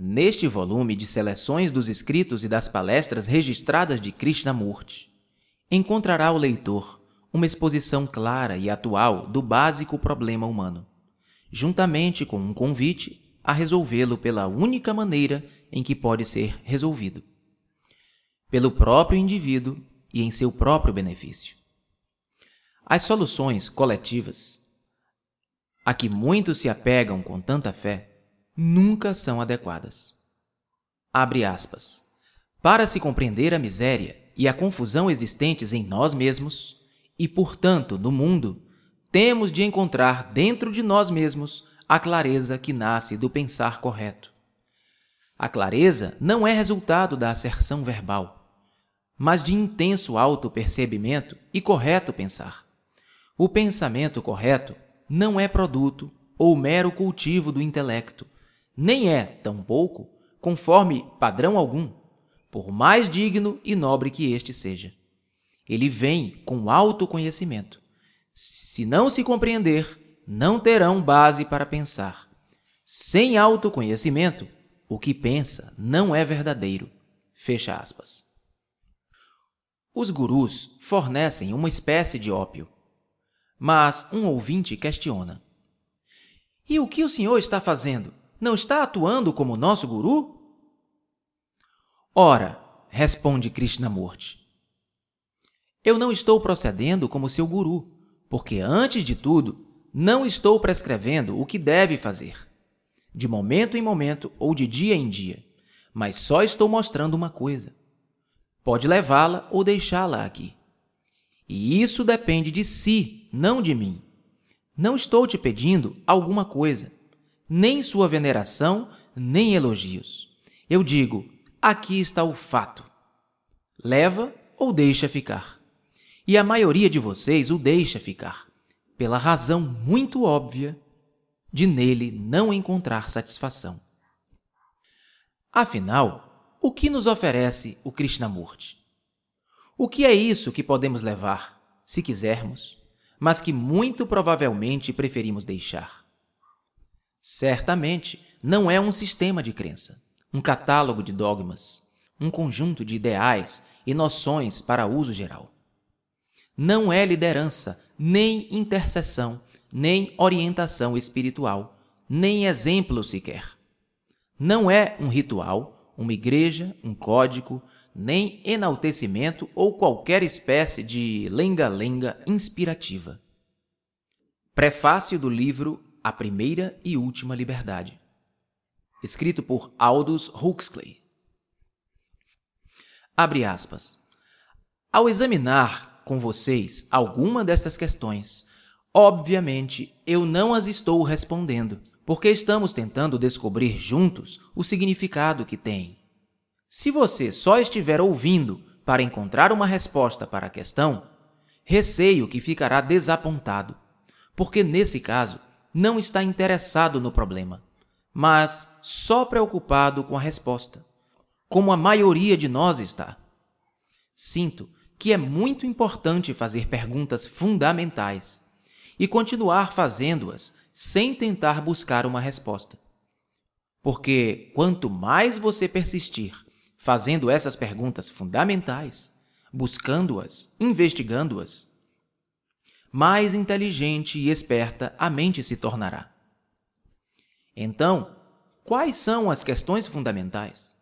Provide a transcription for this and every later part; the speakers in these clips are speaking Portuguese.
Neste volume de seleções dos escritos e das palestras registradas de Krishnamurti, encontrará o leitor uma exposição clara e atual do básico problema humano, juntamente com um convite a resolvê-lo pela única maneira em que pode ser resolvido pelo próprio indivíduo e em seu próprio benefício. As soluções coletivas, a que muitos se apegam com tanta fé, nunca são adequadas. Abre aspas. Para se compreender a miséria e a confusão existentes em nós mesmos, e, portanto, no mundo, temos de encontrar dentro de nós mesmos a clareza que nasce do pensar correto. A clareza não é resultado da asserção verbal mas de intenso autopercebimento e correto pensar. O pensamento correto não é produto ou mero cultivo do intelecto, nem é, tampouco, conforme padrão algum, por mais digno e nobre que este seja. Ele vem com autoconhecimento. Se não se compreender, não terão base para pensar. Sem autoconhecimento, o que pensa não é verdadeiro. Fecha aspas. Os gurus fornecem uma espécie de ópio. Mas um ouvinte questiona: E o que o senhor está fazendo? Não está atuando como nosso guru? Ora, responde Krishnamurti, eu não estou procedendo como seu guru, porque antes de tudo, não estou prescrevendo o que deve fazer, de momento em momento ou de dia em dia, mas só estou mostrando uma coisa pode levá-la ou deixá-la aqui. E isso depende de si, não de mim. Não estou te pedindo alguma coisa, nem sua veneração, nem elogios. Eu digo: aqui está o fato. Leva ou deixa ficar. E a maioria de vocês o deixa ficar, pela razão muito óbvia de nele não encontrar satisfação. Afinal, o que nos oferece o Krishnamurti? O que é isso que podemos levar, se quisermos, mas que muito provavelmente preferimos deixar? Certamente não é um sistema de crença, um catálogo de dogmas, um conjunto de ideais e noções para uso geral. Não é liderança, nem intercessão, nem orientação espiritual, nem exemplo sequer. Não é um ritual uma igreja, um código, nem enaltecimento ou qualquer espécie de lenga-lenga inspirativa. Prefácio do livro A Primeira e Última Liberdade, escrito por Aldous Huxley. Abre aspas. Ao examinar com vocês alguma destas questões, obviamente eu não as estou respondendo porque estamos tentando descobrir juntos o significado que tem. Se você só estiver ouvindo para encontrar uma resposta para a questão, receio que ficará desapontado, porque nesse caso não está interessado no problema, mas só preocupado com a resposta, como a maioria de nós está. Sinto que é muito importante fazer perguntas fundamentais e continuar fazendo-as sem tentar buscar uma resposta. Porque quanto mais você persistir fazendo essas perguntas fundamentais, buscando-as, investigando-as, mais inteligente e esperta a mente se tornará. Então, quais são as questões fundamentais?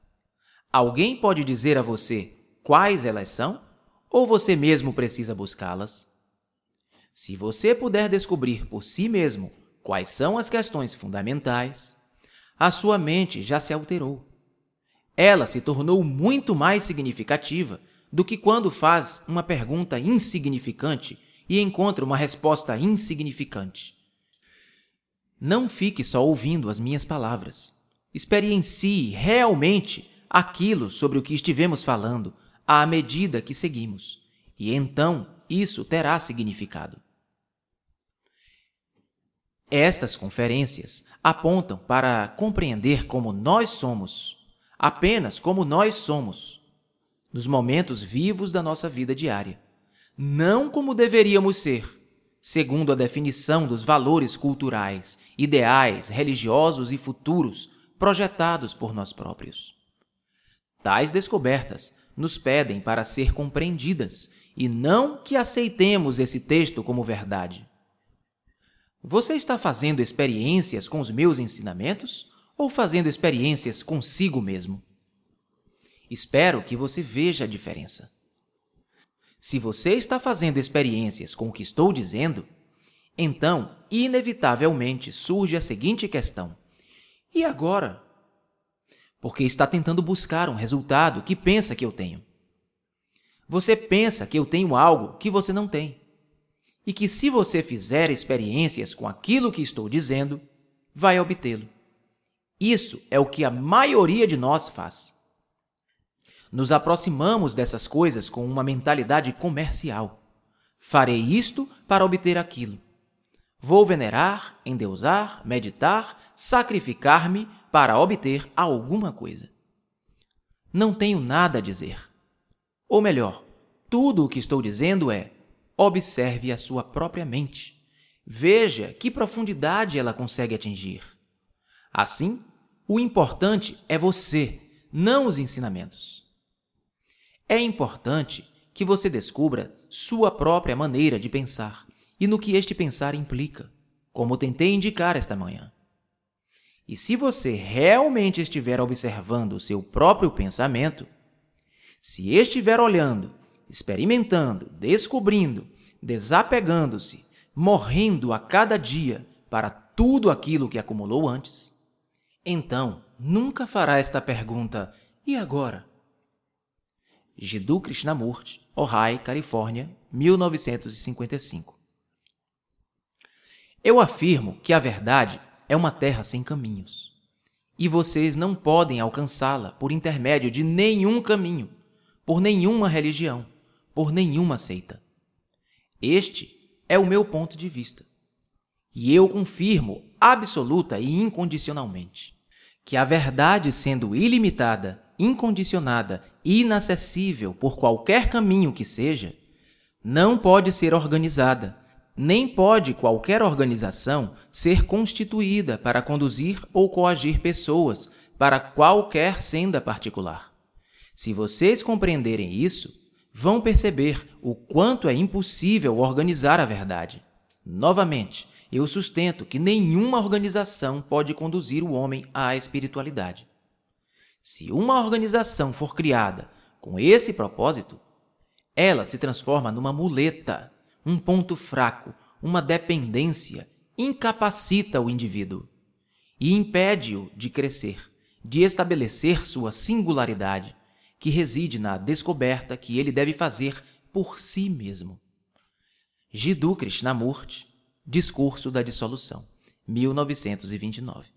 Alguém pode dizer a você quais elas são? Ou você mesmo precisa buscá-las? Se você puder descobrir por si mesmo quais são as questões fundamentais, a sua mente já se alterou. Ela se tornou muito mais significativa do que quando faz uma pergunta insignificante e encontra uma resposta insignificante. Não fique só ouvindo as minhas palavras. Experiencie realmente aquilo sobre o que estivemos falando à medida que seguimos, e então isso terá significado. Estas conferências apontam para compreender como nós somos, apenas como nós somos, nos momentos vivos da nossa vida diária, não como deveríamos ser, segundo a definição dos valores culturais, ideais, religiosos e futuros projetados por nós próprios. Tais descobertas nos pedem para ser compreendidas e não que aceitemos esse texto como verdade. Você está fazendo experiências com os meus ensinamentos ou fazendo experiências consigo mesmo? Espero que você veja a diferença. Se você está fazendo experiências com o que estou dizendo, então, inevitavelmente, surge a seguinte questão: e agora? Porque está tentando buscar um resultado que pensa que eu tenho. Você pensa que eu tenho algo que você não tem. E que, se você fizer experiências com aquilo que estou dizendo, vai obtê-lo. Isso é o que a maioria de nós faz. Nos aproximamos dessas coisas com uma mentalidade comercial. Farei isto para obter aquilo. Vou venerar, endeusar, meditar, sacrificar-me para obter alguma coisa. Não tenho nada a dizer. Ou melhor, tudo o que estou dizendo é: observe a sua própria mente. Veja que profundidade ela consegue atingir. Assim, o importante é você, não os ensinamentos. É importante que você descubra sua própria maneira de pensar e no que este pensar implica, como tentei indicar esta manhã. E se você realmente estiver observando o seu próprio pensamento, se estiver olhando, experimentando, descobrindo, desapegando-se, morrendo a cada dia para tudo aquilo que acumulou antes, então nunca fará esta pergunta: e agora? Jiddu Krishnamurti, Ojai, Califórnia, 1955. Eu afirmo que a verdade é uma terra sem caminhos. E vocês não podem alcançá-la por intermédio de nenhum caminho, por nenhuma religião, por nenhuma seita. Este é o meu ponto de vista. E eu confirmo absoluta e incondicionalmente que a verdade, sendo ilimitada, incondicionada e inacessível por qualquer caminho que seja, não pode ser organizada, nem pode qualquer organização ser constituída para conduzir ou coagir pessoas para qualquer senda particular. Se vocês compreenderem isso, vão perceber o quanto é impossível organizar a verdade. Novamente, eu sustento que nenhuma organização pode conduzir o homem à espiritualidade. Se uma organização for criada com esse propósito, ela se transforma numa muleta, um ponto fraco, uma dependência, incapacita o indivíduo e impede-o de crescer, de estabelecer sua singularidade, que reside na descoberta que ele deve fazer por si mesmo. Jiddu Krishnamurti, Discurso da Dissolução, 1929.